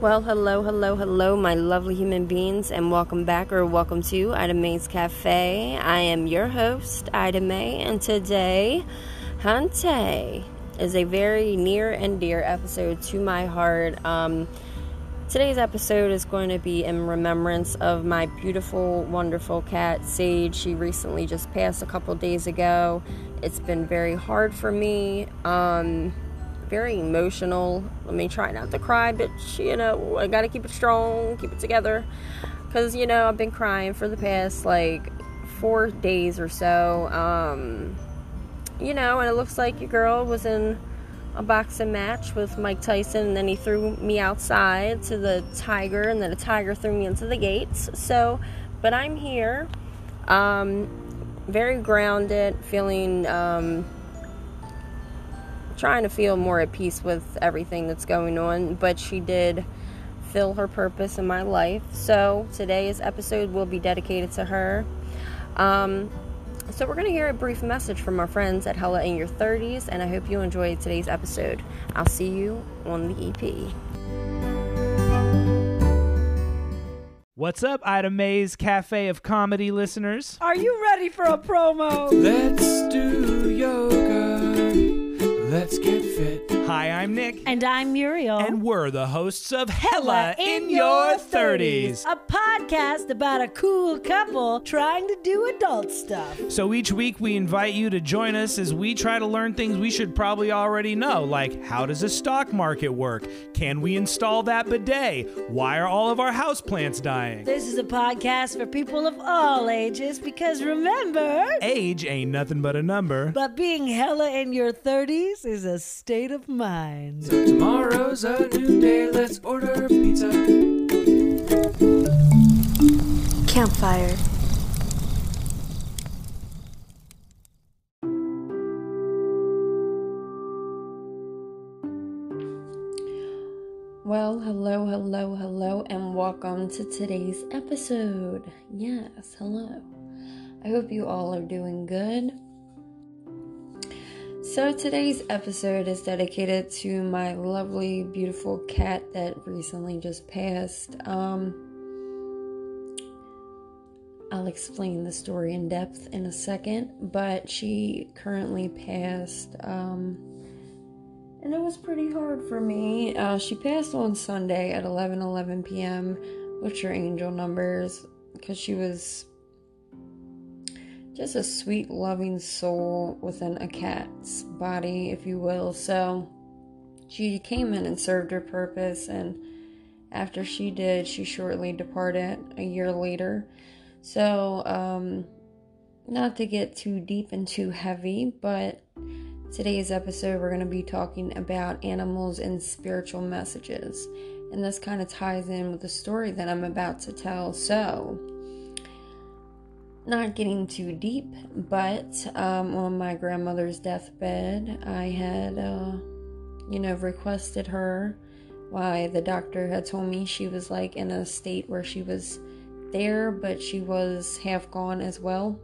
Well, hello, hello, hello, my lovely human beings, and welcome back or welcome to Ida May's Cafe. I am your host, Ida May, and today, Hante is a very near and dear episode to my heart. Um, today's episode is going to be in remembrance of my beautiful, wonderful cat, Sage. She recently just passed a couple days ago. It's been very hard for me. Um, very emotional. Let me try not to cry, but you know, I gotta keep it strong, keep it together. Because, you know, I've been crying for the past like four days or so. Um, you know, and it looks like your girl was in a boxing match with Mike Tyson, and then he threw me outside to the tiger, and then the tiger threw me into the gates. So, but I'm here, um, very grounded, feeling. Um, trying to feel more at peace with everything that's going on, but she did fill her purpose in my life. So today's episode will be dedicated to her. Um, so we're going to hear a brief message from our friends at Hella in Your 30s, and I hope you enjoyed today's episode. I'll see you on the EP. What's up, Ida May's Cafe of Comedy listeners? Are you ready for a promo? Let's do yoga. Let's get fit. Hi, I'm Nick. And I'm Muriel. And we're the hosts of Hella in, Your 30s. A podcast about a cool couple trying to do adult stuff. So each week we invite you to join us as we try to learn things we should probably already know, like how does a stock market work? Can we install that bidet? Why are all of our houseplants dying? This is a podcast for people of all ages because remember, Age ain't nothing but a number. but being hella in your 30s is a state of mind. So tomorrow's a new day. Let's order pizza. Campfire. Well, hello, hello, hello, and welcome to today's episode. Yes, hello. I hope you all are doing good. So, today's episode is dedicated to my lovely, beautiful cat that recently just passed. Um, I'll explain the story in depth in a second, but she currently passed. Um, and it was pretty hard for me. Uh, she passed on Sunday at 11 11 p.m. What's your angel numbers? Because she was just a sweet, loving soul within a cat's body, if you will. So she came in and served her purpose, and after she did, she shortly departed a year later. So, um, not to get too deep and too heavy, but today's episode we're going to be talking about animals and spiritual messages. And this kind of ties in with the story that I'm about to tell. So, not getting too deep, but um, on my grandmother's deathbed, I had, uh, you know, requested her. Why the doctor had told me she was like in a state where she was there, but she was half gone as well.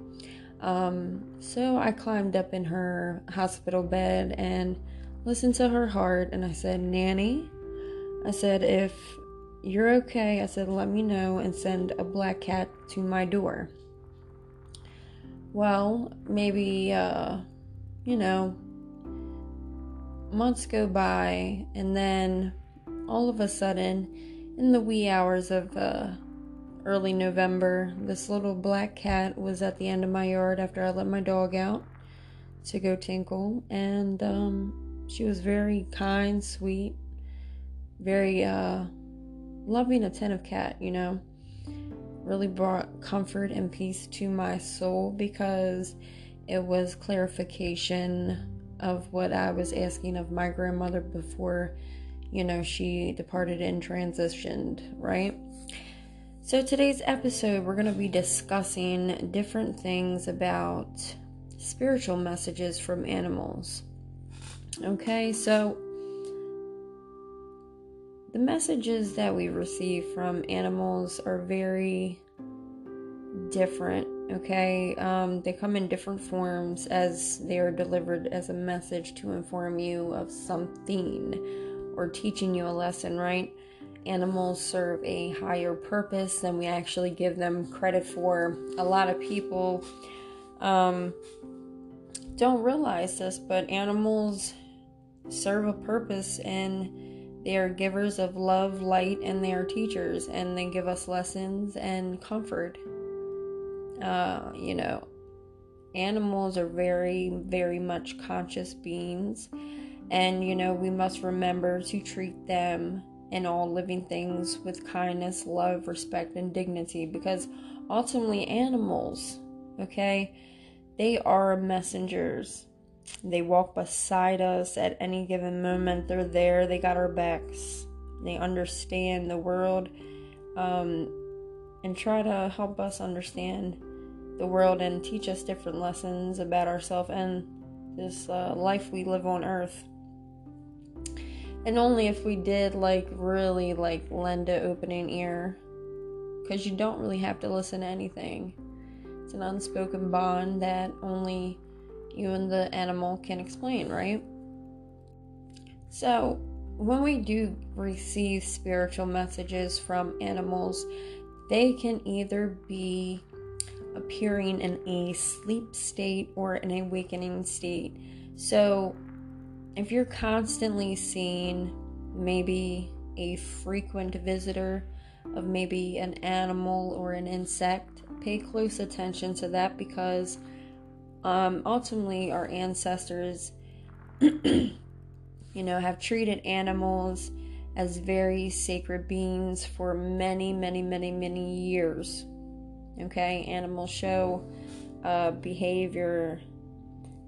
Um, so I climbed up in her hospital bed and listened to her heart, and I said, Nanny, I said, if you're okay, I said, let me know and send a black cat to my door. Well, maybe, uh, you know, months go by, and then all of a sudden, in the wee hours of uh, early November, this little black cat was at the end of my yard after I let my dog out to go tinkle, and um, she was very kind, sweet, very uh, loving, attentive cat, you know really brought comfort and peace to my soul because it was clarification of what I was asking of my grandmother before, you know, she departed and transitioned, right? So, today's episode, we're going to be discussing different things about spiritual messages from animals. Okay, so the messages that we receive from animals are very different okay um, they come in different forms as they are delivered as a message to inform you of something or teaching you a lesson right animals serve a higher purpose than we actually give them credit for. A lot of people um, don't realize this, but animals serve a purpose and they are givers of love, light, and they are teachers and they give us lessons and comfort. Uh, you know, animals are very, very much conscious beings, and you know, we must remember to treat them and all living things with kindness, love, respect, and dignity because ultimately, animals, okay, they are messengers. They walk beside us at any given moment. They're there, they got our backs, they understand the world. Um, and try to help us understand the world and teach us different lessons about ourselves and this uh, life we live on earth and only if we did like really like lend an opening ear because you don't really have to listen to anything it's an unspoken bond that only you and the animal can explain right? So when we do receive spiritual messages from animals they can either be appearing in a sleep state or an awakening state. So if you're constantly seeing maybe a frequent visitor of maybe an animal or an insect, pay close attention to that because um, ultimately our ancestors, you know, have treated animals as very sacred beings for many, many, many, many years. Okay, animals show uh, behavior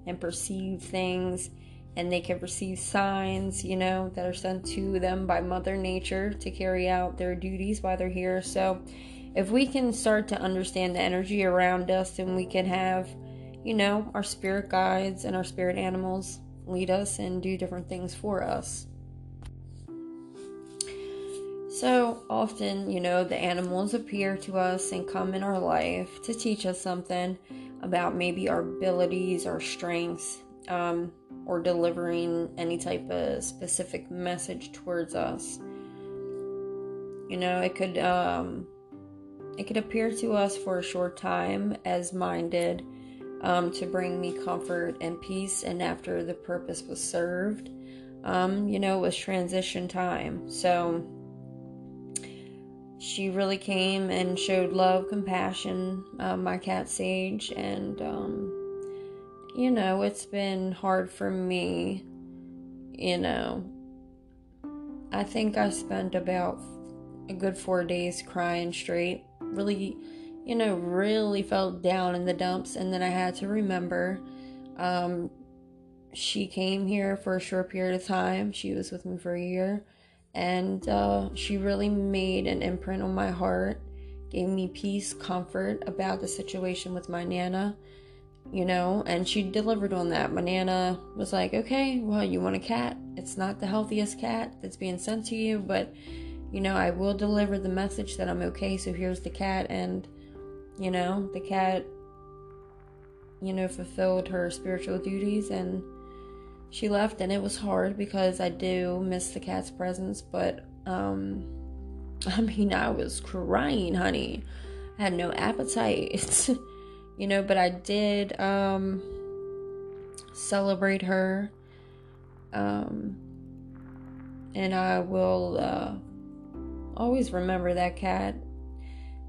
and perceive things and they can receive signs, you know, that are sent to them by Mother Nature to carry out their duties while they're here. So, if we can start to understand the energy around us, and we can have, you know, our spirit guides and our spirit animals lead us and do different things for us. So often, you know, the animals appear to us and come in our life to teach us something about maybe our abilities, our strengths, um, or delivering any type of specific message towards us. You know, it could um, it could appear to us for a short time as minded um, to bring me comfort and peace, and after the purpose was served, um, you know, it was transition time. So she really came and showed love, compassion, uh, my cat Sage, and um, you know, it's been hard for me, you know. I think I spent about a good four days crying straight. Really, you know, really felt down in the dumps. And then I had to remember um, she came here for a short period of time. She was with me for a year. And uh, she really made an imprint on my heart, gave me peace, comfort about the situation with my Nana you know, and she delivered on that. My Nana was like, okay, well, you want a cat. It's not the healthiest cat that's being sent to you, but, you know, I will deliver the message that I'm okay, so here's the cat. And, you know, the cat, you know, fulfilled her spiritual duties and she left. And it was hard because I do miss the cat's presence, but, um, I mean, I was crying, honey. I had no appetite. you know, but I did um, celebrate her. Um, and I will uh, always remember that cat.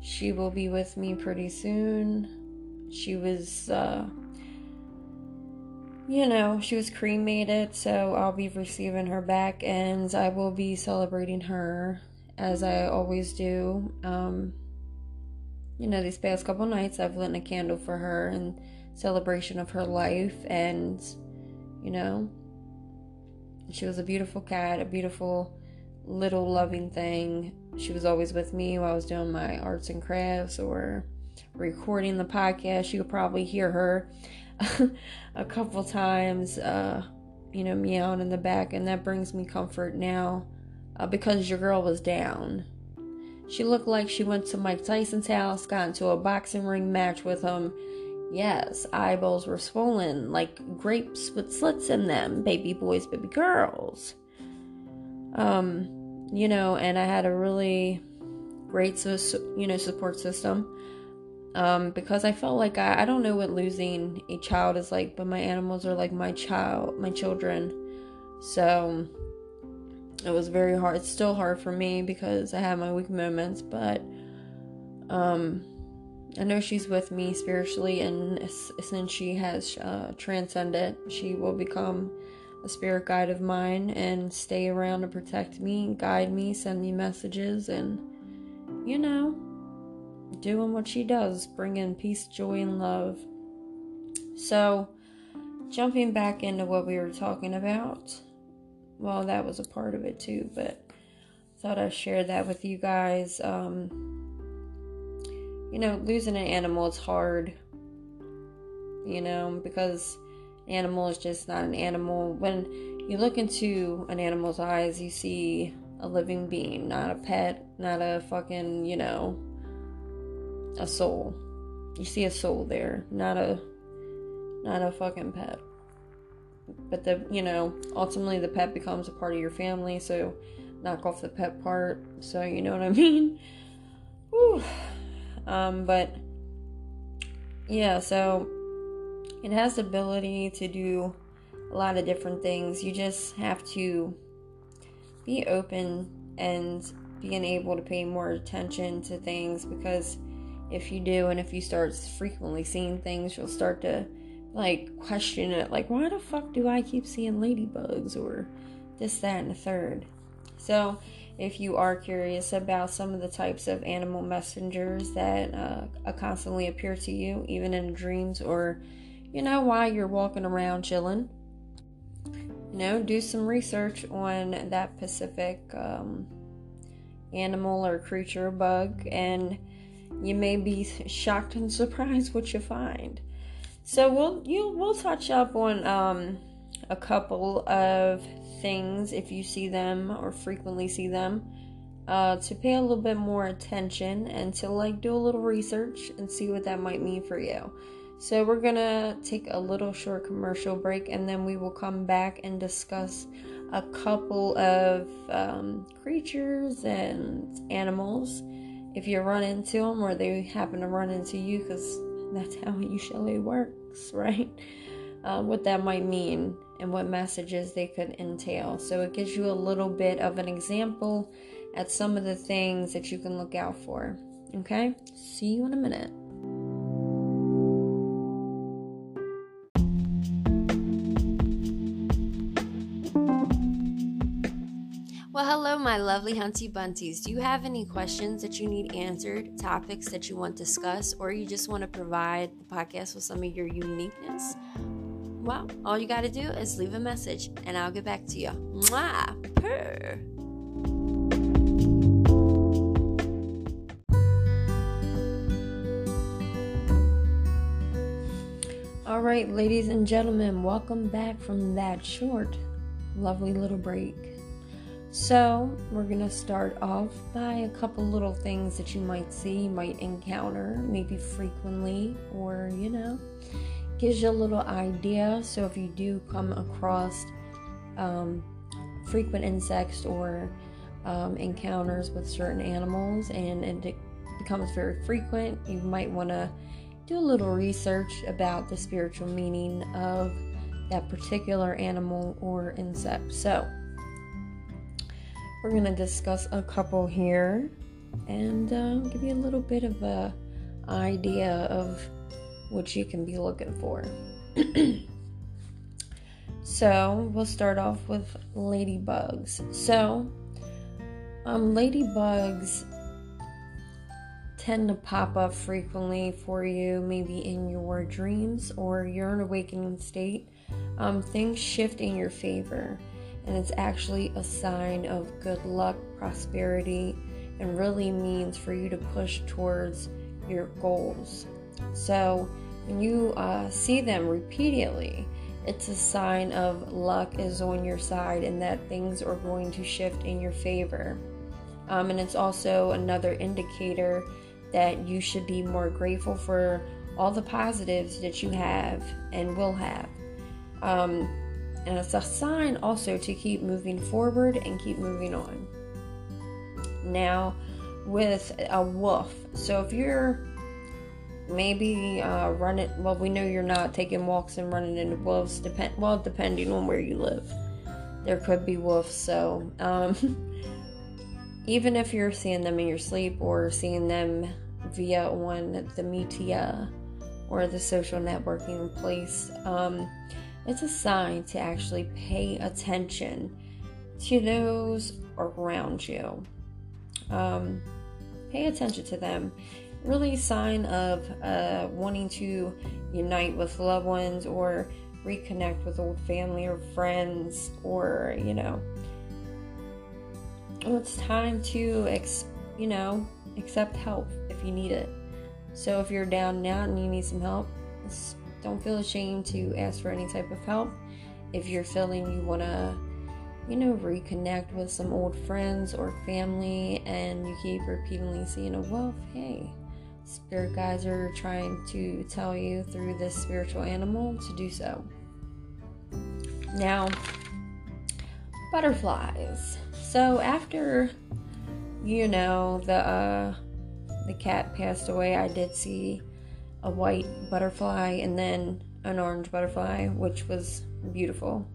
She will be with me pretty soon. She was, uh, you know, she was cremated, so I'll be receiving her back, and I will be celebrating her as I always do. Um, you know, these past couple nights I've lit a candle for her in celebration of her life and you know, she was a beautiful cat, a beautiful little loving thing. She was always with me while I was doing my arts and crafts or recording the podcast. You could probably hear her a couple times, uh, you know, meowing in the back, and that brings me comfort now uh, because your girl was down. She looked like she went to Mike Tyson's house, got into a boxing ring match with him. Yes, eyeballs were swollen like grapes with slits in them, baby boys, baby girls. Um, you know, and I had a really great, you know, support system. Um, because I felt like I, I don't know what losing a child is like, but my animals are like my child, my children. So it was very hard. It's still hard for me because I have my weak moments, but um, I know she's with me spiritually, and since she has uh, transcended, she will become a spirit guide of mine and stay around to protect me, guide me, send me messages, and you know, doing what she does, bringing peace, joy, and love. So, jumping back into what we were talking about, well, that was a part of it too, but thought I'd share that with you guys. Um, you know, losing an animal is hard, you know, because animal is just not an animal. When you look into an animal's eyes, you see a living being, not a pet, not a fucking, you know, a soul. You see a soul there, not a not a fucking pet. But the, you know, ultimately the pet becomes a part of your family, so knock off the pet part. So you know what I mean? Whew. Um, but yeah, so it has the ability to do a lot of different things. You just have to be open and being able to pay more attention to things because if you do and if you start frequently seeing things, you'll start to like question it like why the fuck do I keep seeing ladybugs or this, that, and the third. So if you are curious about some of the types of animal messengers that uh, constantly appear to you, even in dreams or, you know, while you're walking around chilling. You know, do some research on that specific um, animal or creature bug, and you may be shocked and surprised what you find. So we'll you we'll touch up on um, a couple of things if you see them or frequently see them uh, to pay a little bit more attention and to like do a little research and see what that might mean for you. So, we're gonna take a little short commercial break and then we will come back and discuss a couple of um, creatures and animals if you run into them or they happen to run into you because that's how it usually works, right? Uh, what that might mean and what messages they could entail. So it gives you a little bit of an example at some of the things that you can look out for. Okay? See you in a minute. Hello, my lovely Hunty Bunties. Do you have any questions that you need answered, topics that you want discussed, or you just want to provide the podcast with some of your uniqueness? Well, all you got to do is leave a message and I'll get back to you. Mwah! Purr! All right, ladies and gentlemen, welcome back from that short, lovely little break. So, we're going to start off by a couple little things that you might see, might encounter, maybe frequently, or you know, gives you a little idea. So if you do come across um, frequent insects or um, encounters with certain animals and, it becomes very frequent, you might want to do a little research about the spiritual meaning of that particular animal or insect. So, we're going to discuss a couple here and uh, give you a little bit of a idea of what you can be looking for. so, we'll start off with ladybugs. So, um, ladybugs tend to pop up frequently for you, maybe in your dreams or you're in awakening state. Um, things shift in your favor, and it's actually a sign of good luck, prosperity, and really means for you to push towards your goals. So when you uh, see them repeatedly, it's a sign of luck is on your side and that things are going to shift in your favor. Um, and it's also another indicator that you should be more grateful for all the positives that you have and will have. Um, and it's a sign also to keep moving forward and keep moving on. Now, with a wolf, so if you're maybe uh, running, well, we know you're not taking walks and running into wolves. Depend, well, depending on where you live, there could be wolves. So, um, even if you're seeing them in your sleep or seeing them via on the media or the social networking place, um, it's a sign to actually pay attention to those around you. Um, pay attention to them. Really, sign of uh, wanting to unite with loved ones or reconnect with old family or friends, or you know, it's time to, ex- you know, accept help if you need it. So if you're down out and you need some help, don't feel ashamed to ask for any type of help. If you're feeling you want to, you know, reconnect with some old friends or family and you keep repeatedly seeing a wolf, hey, spirit guides are trying to tell you through this spiritual animal to do so. Now, butterflies. So after, you know, the uh, the cat passed away, I did see a white butterfly and then an orange butterfly, which was beautiful.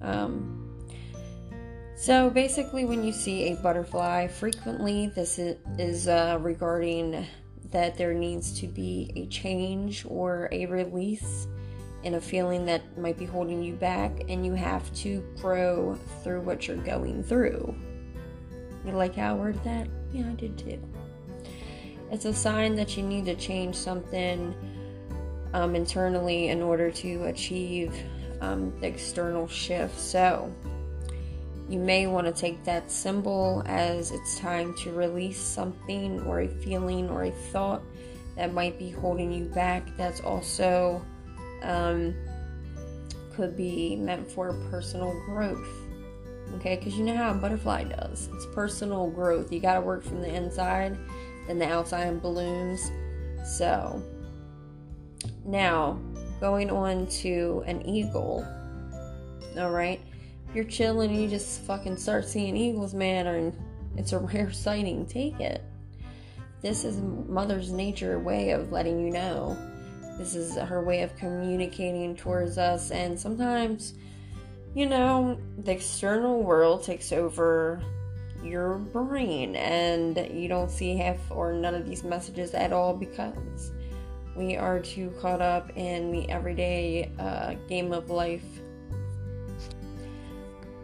Um, so basically, when you see a butterfly, frequently this is, uh, regarding that there needs to be a change or a release in a feeling that might be holding you back, and you have to grow through what you're going through. You like how I worded that? Yeah, I did too. It's a sign that you need to change something um, internally in order to achieve um, the external shift. So, you may want to take that symbol as it's time to release something or a feeling or a thought that might be holding you back. That's also um, could be meant for personal growth. Okay, because you know how a butterfly does it's personal growth. You got to work from the inside, then the outside balloons. So, now going on to an eagle. All right, you're chilling and you just fucking start seeing eagles, man, and it's a rare sighting, take it. This is Mother's Nature way of letting you know this is her way of communicating towards us, and sometimes, you know, the external world takes over your brain, and you don't see half or none of these messages at all because we are too caught up in the everyday uh, game of life.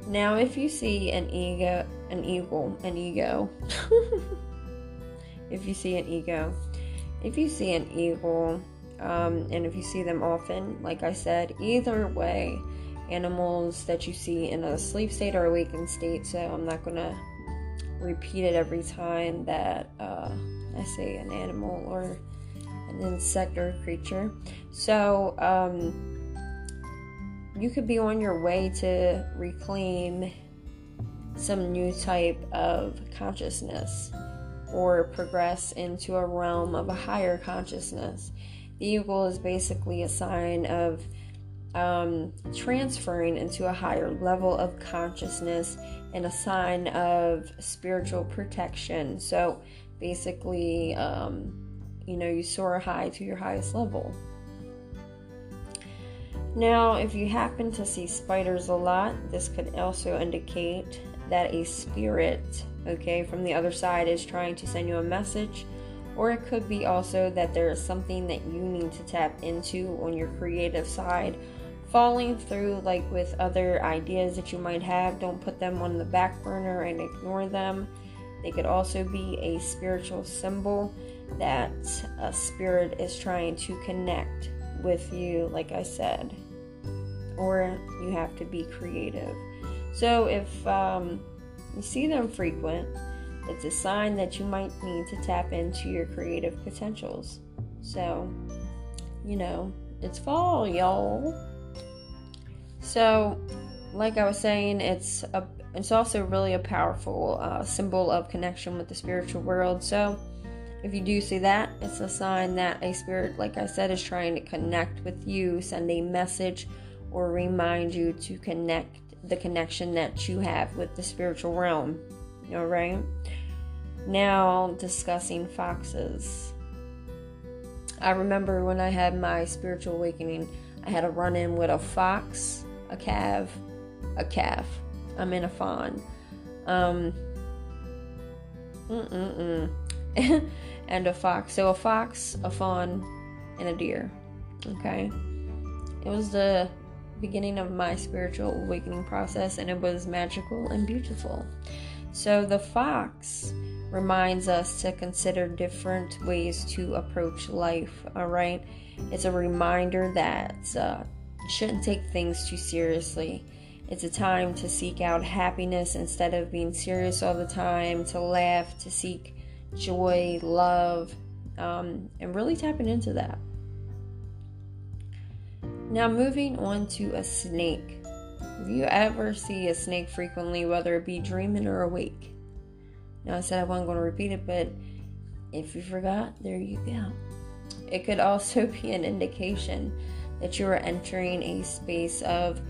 Now, if you see an ego, an eagle, an ego, if you see an ego, if you see an eagle, um, and if you see them often, like I said, either way, animals that you see in a sleep state or awakened state. So I'm not gonna repeat it every time that uh, I say an animal or an insect or creature. So um, you could be on your way to reclaim some new type of consciousness or progress into a realm of a higher consciousness. The eagle is basically a sign of um, transferring into a higher level of consciousness and a sign of spiritual protection. So basically, um, you know, you soar high to your highest level. Now, if you happen to see spiders a lot, this could also indicate that a spirit, okay, from the other side is trying to send you a message or it could be also that there is something that you need to tap into on your creative side. Falling through, like with other ideas that you might have, don't put them on the back burner and ignore them. They could also be a spiritual symbol that a spirit is trying to connect with you, like I said. Or you have to be creative. So if um, you see them frequent, it's a sign that you might need to tap into your creative potentials. So, you know, it's fall, y'all. So, like I was saying, it's a it's also really a powerful uh, symbol of connection with the spiritual world. So, if you do see that, it's a sign that a spirit, like I said, is trying to connect with you, send a message, or remind you to connect the connection that you have with the spiritual realm. All right. Now, discussing foxes. I remember when I had my spiritual awakening, I had a run in with a fox, a calf, a calf. I'm in a fawn. Um, and a fox. So a fox, a fawn, and a deer. Okay. It was the beginning of my spiritual awakening process, and it was magical and beautiful. So the fox reminds us to consider different ways to approach life. All right. It's a reminder that uh, shouldn't take things too seriously. It's a time to seek out happiness instead of being serious all the time, to laugh, to seek joy, love, um, and really tapping into that. Now, moving on to a snake. If you ever see a snake frequently, whether it be dreaming or awake, now I said I wasn't going to repeat it, but if you forgot, there you go. It could also be an indication that you are entering a space of,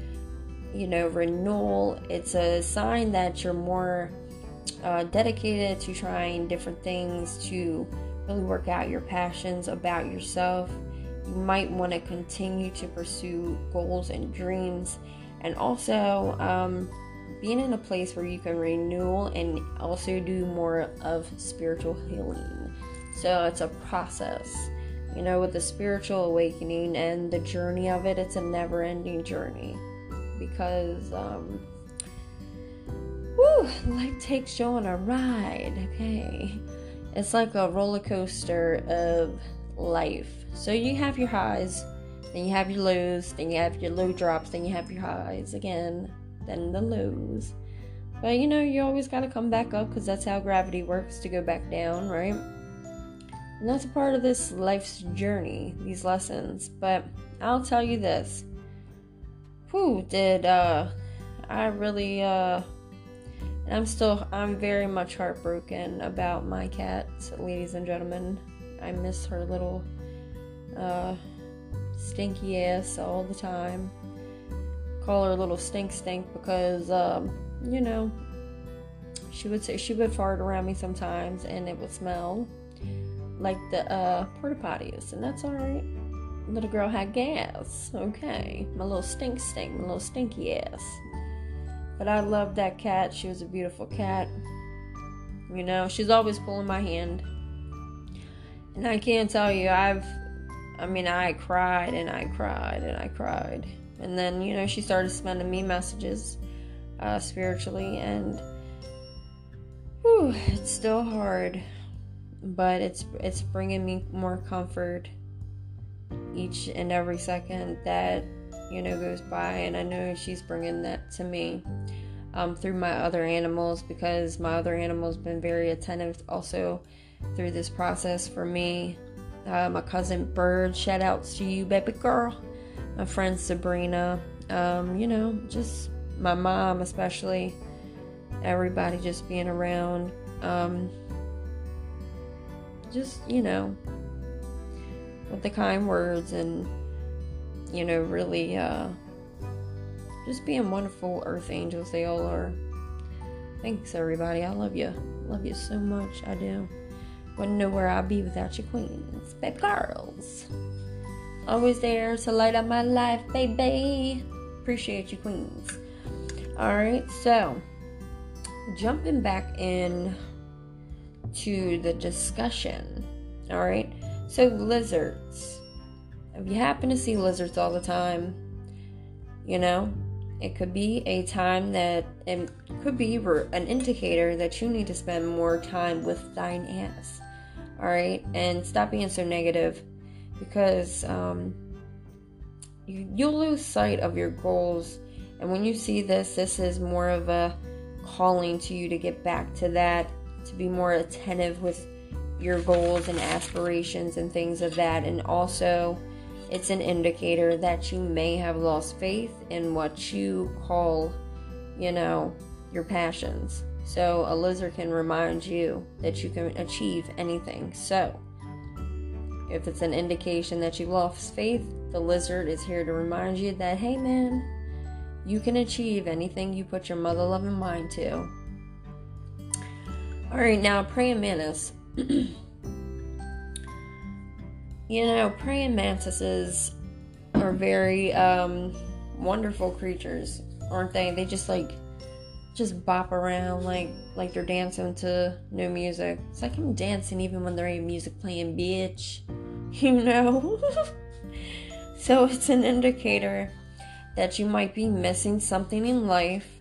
you know, renewal. It's a sign that you're more uh, dedicated to trying different things to really work out your passions about yourself. You might want to continue to pursue goals and dreams, and also um, being in a place where you can renew and also do more of spiritual healing. So it's a process. You know, with the spiritual awakening and the journey of it, it's a never ending journey because um, whew, life takes you on a ride, okay? It's like a roller coaster of life. So you have your highs, then you have your lows, then you have your low drops, then you have your highs again, then the lows. But you know, you always got to come back up because that's how gravity works to go back down, right? And that's a part of this life's journey, these lessons. But I'll tell you this. Whew, did uh I really uh I'm still, I'm very much heartbroken about my cat, ladies and gentlemen. I miss her little uh, stinky ass all the time. Call her little stink stink because, um, you know, she would say she would fart around me sometimes and it would smell like the uh, porta potties, and that's alright. Little girl had gas. Okay, my little stink stink, my little stinky ass. But I loved that cat. She was a beautiful cat. You know, she's always pulling my hand. And I can't tell you, I've, I mean, I cried and I cried and I cried. And then, you know, she started sending me messages uh, spiritually, and whew, it's still hard, but it's it's bringing me more comfort each and every second that you know, goes by, and I know she's bringing that to me um, through my other animals because my other animals have been very attentive also through this process for me. Uh, my cousin Bird, shout outs to you, baby girl. My friend Sabrina, um, you know, just my mom, especially. Everybody just being around. Um, just, you know, with the kind words and you know, really uh, just being wonderful earth angels they all are. Thanks, everybody. I love you. Love you so much. I do. Wouldn't know where I'd be without you, queens. Babe girls. Always there to light up my life, baby. Appreciate you, queens. Alright, so jumping back in to the discussion. Alright, so lizards if you happen to see lizards all the time, you know, it could be a time that it could be an indicator that you need to spend more time with thine ass. All right, and stop being so negative because um, you, you'll lose sight of your goals. And when you see this, this is more of a calling to you to get back to that, to be more attentive with your goals and aspirations and things of that, and also it's an indicator that you may have lost faith in what you call, you know, your passions. So a lizard can remind you that you can achieve anything. So if it's an indication that you've lost faith, the lizard is here to remind you that, hey man, you can achieve anything you put your mother loving mind to. All right, now praying mantis. you know, praying mantises are very um, wonderful creatures, aren't they? They just like just bop around like like they're dancing to no music. It's like I'm dancing even when there ain't music playing, bitch. You know. so it's an indicator that you might be missing something in life.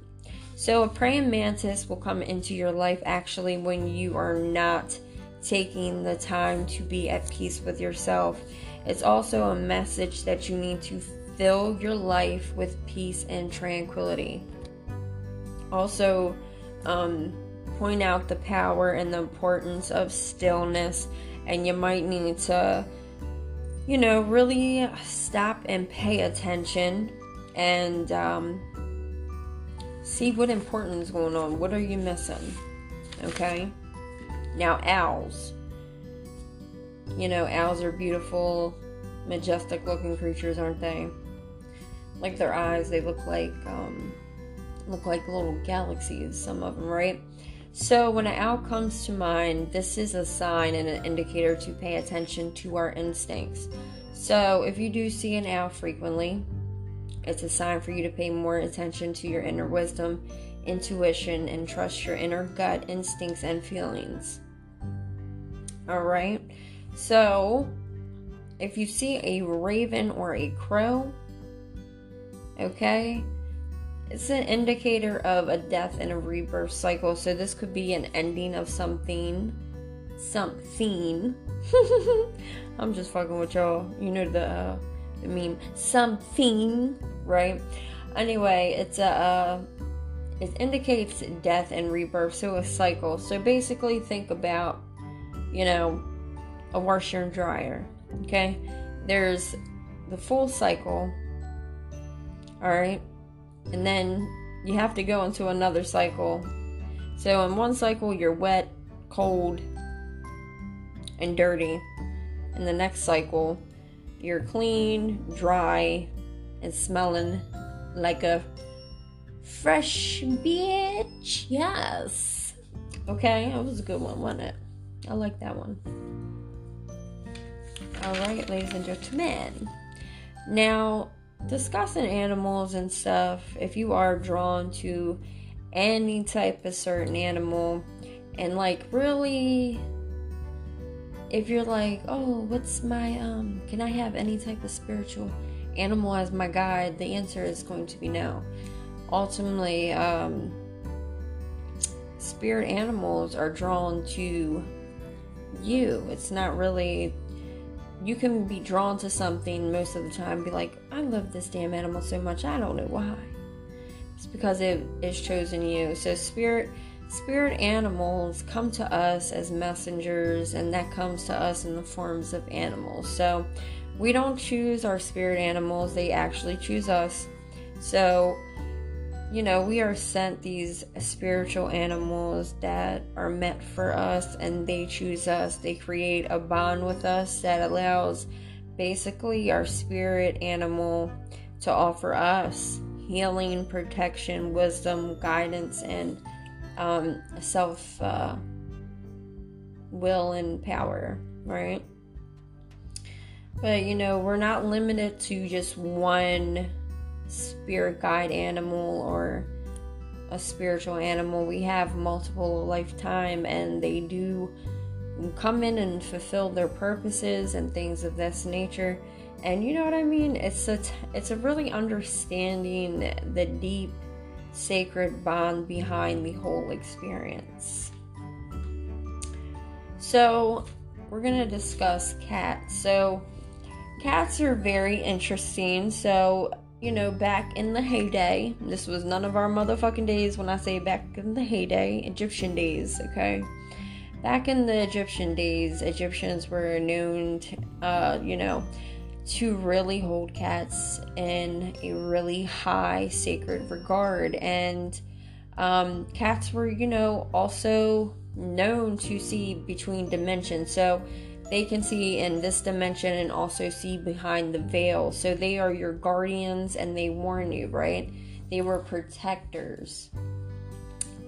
So a praying mantis will come into your life actually when you are not taking the time to be at peace with yourself. It's also a message that you need to fill your life with peace and tranquility. Also, um, point out the power and the importance of stillness, and you might need to, you know, really stop and pay attention and um, see what important is going on. What are you missing? Okay. Now, owls. You know, owls are beautiful, majestic looking creatures, aren't they? Like their eyes, they look like um, look like little galaxies. Some of them, right? So when an owl comes to mind, this is a sign and an indicator to pay attention to our instincts. So if you do see an owl frequently, it's a sign for you to pay more attention to your inner wisdom, intuition, and trust your inner gut instincts and feelings. All right. So, if you see a raven or a crow, okay, it's an indicator of a death and a rebirth cycle. So, this could be an ending of something. Something. I'm just fucking with y'all. You know the, uh, the meme. Something, right? Anyway, it's a. Uh, it indicates death and rebirth, so a cycle. So basically, think about, you know, a washer and dryer. Okay, there's the full cycle. All right, and then you have to go into another cycle. So in one cycle, you're wet, cold, and dirty. In the next cycle, you're clean, dry, and smelling like a fresh bitch. Yes. Okay, that was a good one, wasn't it? I like that one. All right, ladies and gentlemen. Now, discussing animals and stuff, if you are drawn to any type of certain animal, and like really, if you're like, oh, what's my, um, can I have any type of spiritual animal as my guide? The answer is going to be no. Ultimately, um, spirit animals are drawn to you. It's not really you can be drawn to something most of the time be like i love this damn animal so much i don't know why it's because it is chosen you so spirit spirit animals come to us as messengers and that comes to us in the forms of animals so we don't choose our spirit animals they actually choose us so you know, we are sent these spiritual animals that are meant for us and they choose us. They create a bond with us that allows basically our spirit animal to offer us healing, protection, wisdom, guidance, and um, self uh, will and power, right? But you know, we're not limited to just one spirit guide animal or a spiritual animal. We have multiple lifetime and they do come in and fulfill their purposes and things of this nature. And you know what I mean? It's a t- it's a really understanding the deep sacred bond behind the whole experience. So, we're going to discuss cats. So, cats are very interesting. So, you know, back in the heyday, this was none of our motherfucking days when I say back in the heyday, Egyptian days, okay? Back in the Egyptian days, Egyptians were known, to, uh, you know, to really hold cats in a really high sacred regard. And um, cats were, you know, also known to see between dimensions. So, they can see in this dimension and also see behind the veil. So they are your guardians and they warn you, right? They were protectors.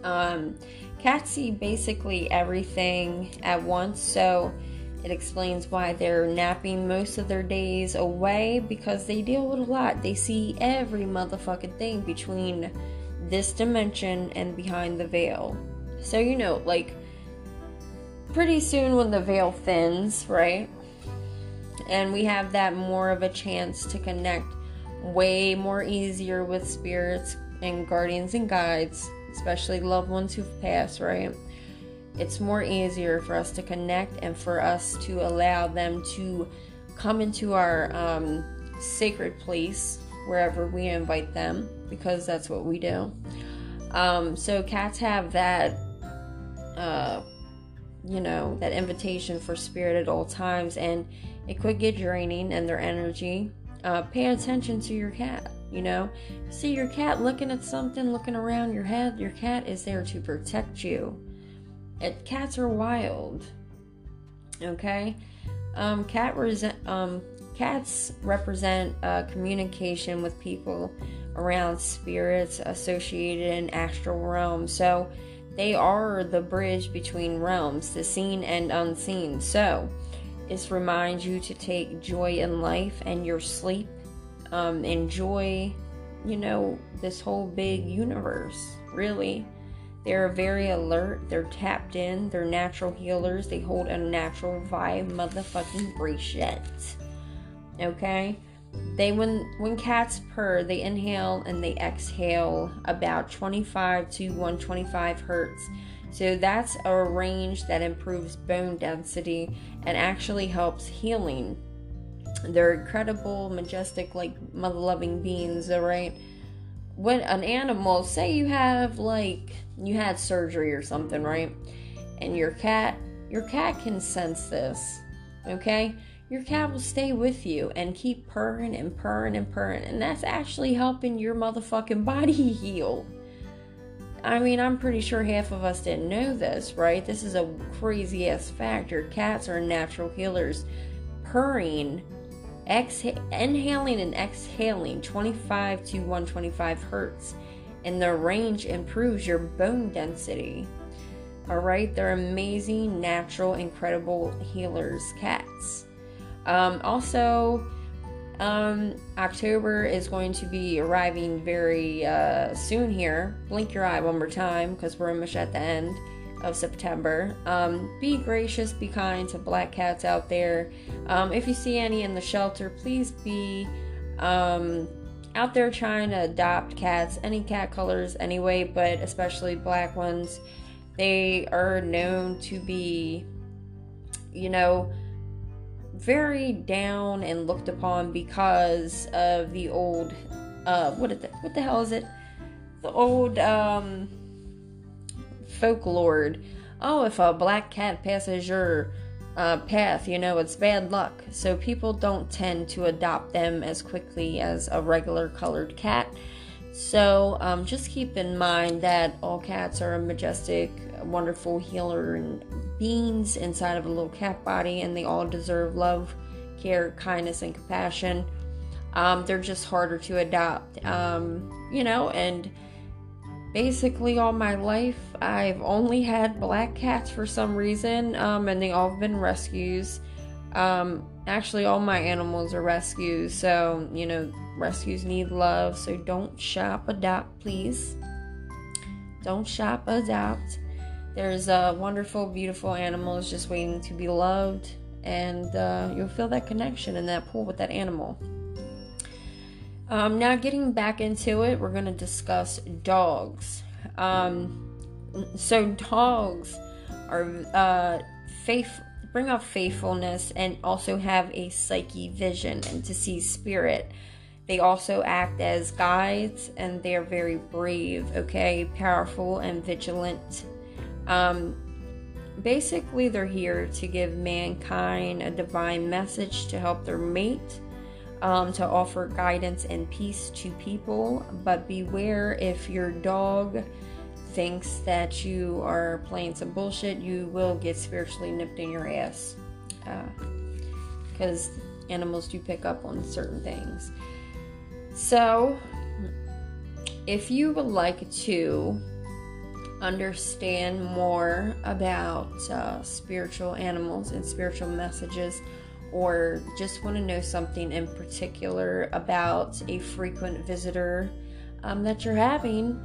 Um, cats see basically everything at once, so it explains why they're napping most of their days away because they deal with a lot. They see every motherfucking thing between this dimension and behind the veil. So, you know, like, pretty soon when the veil thins, right? And we have that more of a chance to connect way more easier with spirits and guardians and guides, especially loved ones who've passed, right? It's more easier for us to connect and for us to allow them to come into our um, sacred place wherever we invite them because that's what we do. Um, so cats have that, uh, you know, that invitation for spirit at all times, and it could get draining and their energy. Uh, pay attention to your cat. You know, see your cat looking at something, looking around your head. Your cat is there to protect you. It, cats are wild. Okay, um, cat rese- um, cats represent uh, communication with people around spirits associated in astral realms. So they are the bridge between realms, the seen and unseen. So this reminds you to take joy in life and your sleep. Um, enjoy, you know, this whole big universe, really. They're very alert, they're tapped in, they're natural healers, they hold a natural vibe, motherfucking bullshit. Okay? They when when cats purr, they inhale and they exhale about 25 to 125 hertz. So that's a range that improves bone density and actually helps healing. They're incredible, majestic, like mother loving beings, alright? When an animal, say you have like you had surgery or something, right? And your cat your cat can sense this. Okay? Your cat will stay with you and keep purring and purring and purring, and that's actually helping your motherfucking body heal. I mean, I'm pretty sure half of us didn't know this, right? This is a crazy ass factor. Cats are natural healers. Purring, exha- inhaling and exhaling 25 to 125 hertz, and the range improves your bone density. All right, they're amazing, natural, incredible healers, cats. Um, also, um, October is going to be arriving very uh, soon here. Blink your eye one more time because we're almost at the end of September. Um, be gracious, be kind to black cats out there. Um, if you see any in the shelter, please be um, out there trying to adopt cats, any cat colors anyway, but especially black ones. They are known to be, you know, very down and looked upon because of the old uh what is it what the hell is it? The old um folklore oh if a black cat passes your uh, path you know it's bad luck. So people don't tend to adopt them as quickly as a regular colored cat. So um, just keep in mind that all cats are a majestic wonderful healer and beings inside of a little cat body, and they all deserve love, care, kindness, and compassion. Um, they're just harder to adopt, um, you know, and basically all my life I've only had black cats for some reason, um, and they all have been rescues. Um, actually, all my animals are rescues, so you know, rescues need love, so don't shop, adopt, please. Don't shop, adopt. There's uh, wonderful, beautiful animals just waiting to be loved, and uh, you'll feel that connection in that pool with that animal. Um, now, getting back into it, we're going to discuss dogs. Um, so, dogs are uh, faith bring up faithfulness and also have a psyche vision and to see spirit. They also act as guides and they're very brave, okay, powerful and vigilant um, basically, they're here to give mankind a divine message to help their mate, um, to offer guidance and peace to people. But beware if your dog thinks that you are playing some bullshit, you will get spiritually nipped in your ass. Because uh, animals do pick up on certain things. So, if you would like to understand more about uh, spiritual animals and spiritual messages, or just want to know something in particular about a frequent visitor um, that you're having,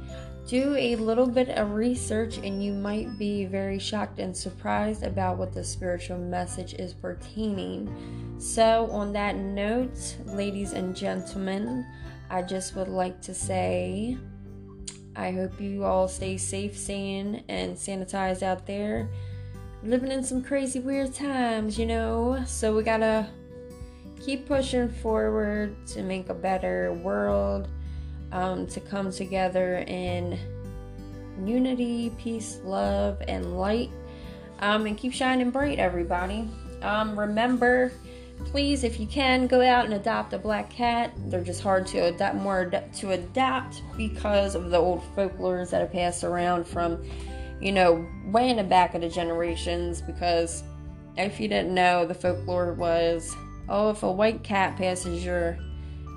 do a little bit of research and you might be very shocked and surprised about what the spiritual message is pertaining. So, on that note, ladies and gentlemen, I just would like to say I hope you all stay safe, sane, and sanitized out there. living in some crazy, weird times, you know, so we gotta keep pushing forward to make a better world um, to come together in unity, peace, love, and light. Um, and keep shining bright, everybody. Um, remember, please, if you can, go out and adopt a black cat. They're just hard to adapt, more to adapt because of the old folklores that have passed around from, you know, way in the back of the generations. Because if you didn't know, the folklore was, oh, if a white cat passes your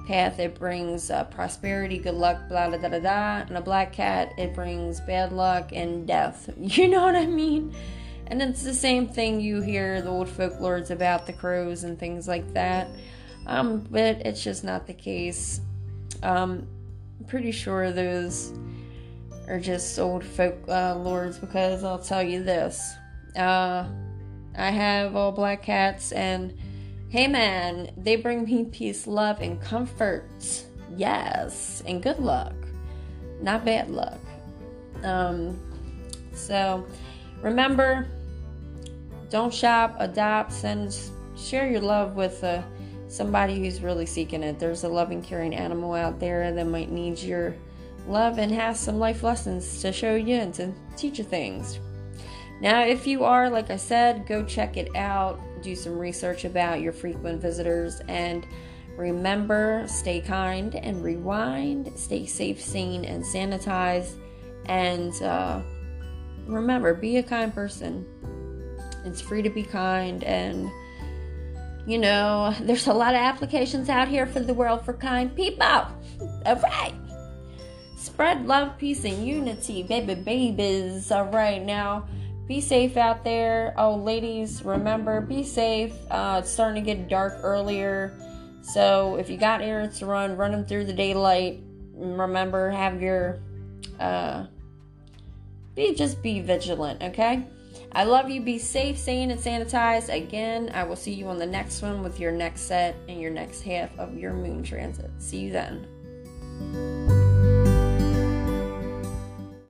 path, it brings uh, prosperity, good luck, blah, da, da, da, da. And a black cat, it brings bad luck and death. You know what I mean? And it's the same thing you hear the old folklores about the crows and things like that. Um, but it's just not the case. Um, I'm pretty sure those are just old folk uh, because I'll tell you this. Uh, I have all black cats and Hey man, they bring me peace, love, and comfort. Yes, and good luck, not bad luck. Um, so remember, don't shop, adopt, send, share your love with uh, somebody who's really seeking it. There's a loving, caring animal out there that might need your love and has some life lessons to show you and to teach you things. Now, if you are, like I said, go check it out do some research about your frequent visitors and remember stay kind and rewind stay safe sane and sanitized and uh, remember be a kind person it's free to be kind and you know there's a lot of applications out here for the world for kind people all right spread love peace and unity baby babies all right now be safe out there. Oh, ladies, remember, be safe. Uh, it's starting to get dark earlier. So if you got errands to run, run them through the daylight. Remember, have your, uh, be, just be vigilant, okay? I love you. Be safe, sane, and sanitized. Again, I will see you on the next one with your next set and your next half of your moon transit. See you then.